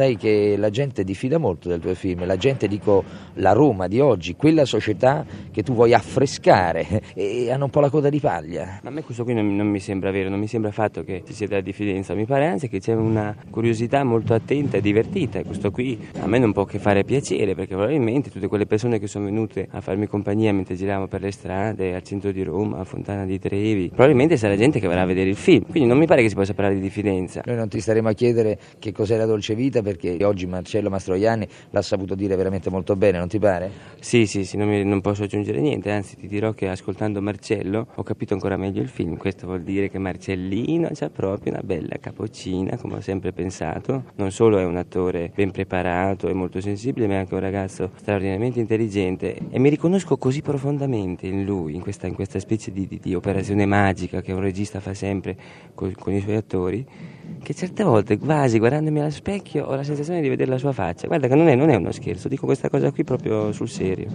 Sai che la gente diffida molto del tuo film, la gente, dico, la Roma di oggi, quella società che tu vuoi affrescare e hanno un po' la coda di paglia. Ma a me questo qui non, non mi sembra vero, non mi sembra affatto che ci sia della diffidenza, mi pare anzi che c'è una curiosità molto attenta e divertita e questo qui a me non può che fare piacere perché probabilmente tutte quelle persone che sono venute a farmi compagnia mentre giravamo per le strade, al centro di Roma, a Fontana di Trevi, probabilmente sarà gente che verrà a vedere il film, quindi non mi pare che si possa parlare di diffidenza. Noi non ti staremo a chiedere che cos'è la dolce vita perché oggi Marcello Mastroianni l'ha saputo dire veramente molto bene, non ti pare? Sì, sì, sì, non, mi, non, posso aggiungere niente, anzi ti dirò che ascoltando Marcello ho capito ancora meglio il film, questo vuol dire che Marcellino ha proprio una bella capocina, come ho sempre pensato, non solo è un attore ben preparato e molto sensibile, ma è anche un ragazzo straordinariamente intelligente e mi riconosco così profondamente in lui, in questa, in questa specie di, di, di, operazione magica che un regista fa sempre con, con i suoi attori, che certe volte quasi guardandomi allo specchio ho la sensazione di vedere la sua faccia. Guarda che non è, non è uno scherzo, dico questa cosa qui proprio sul serio.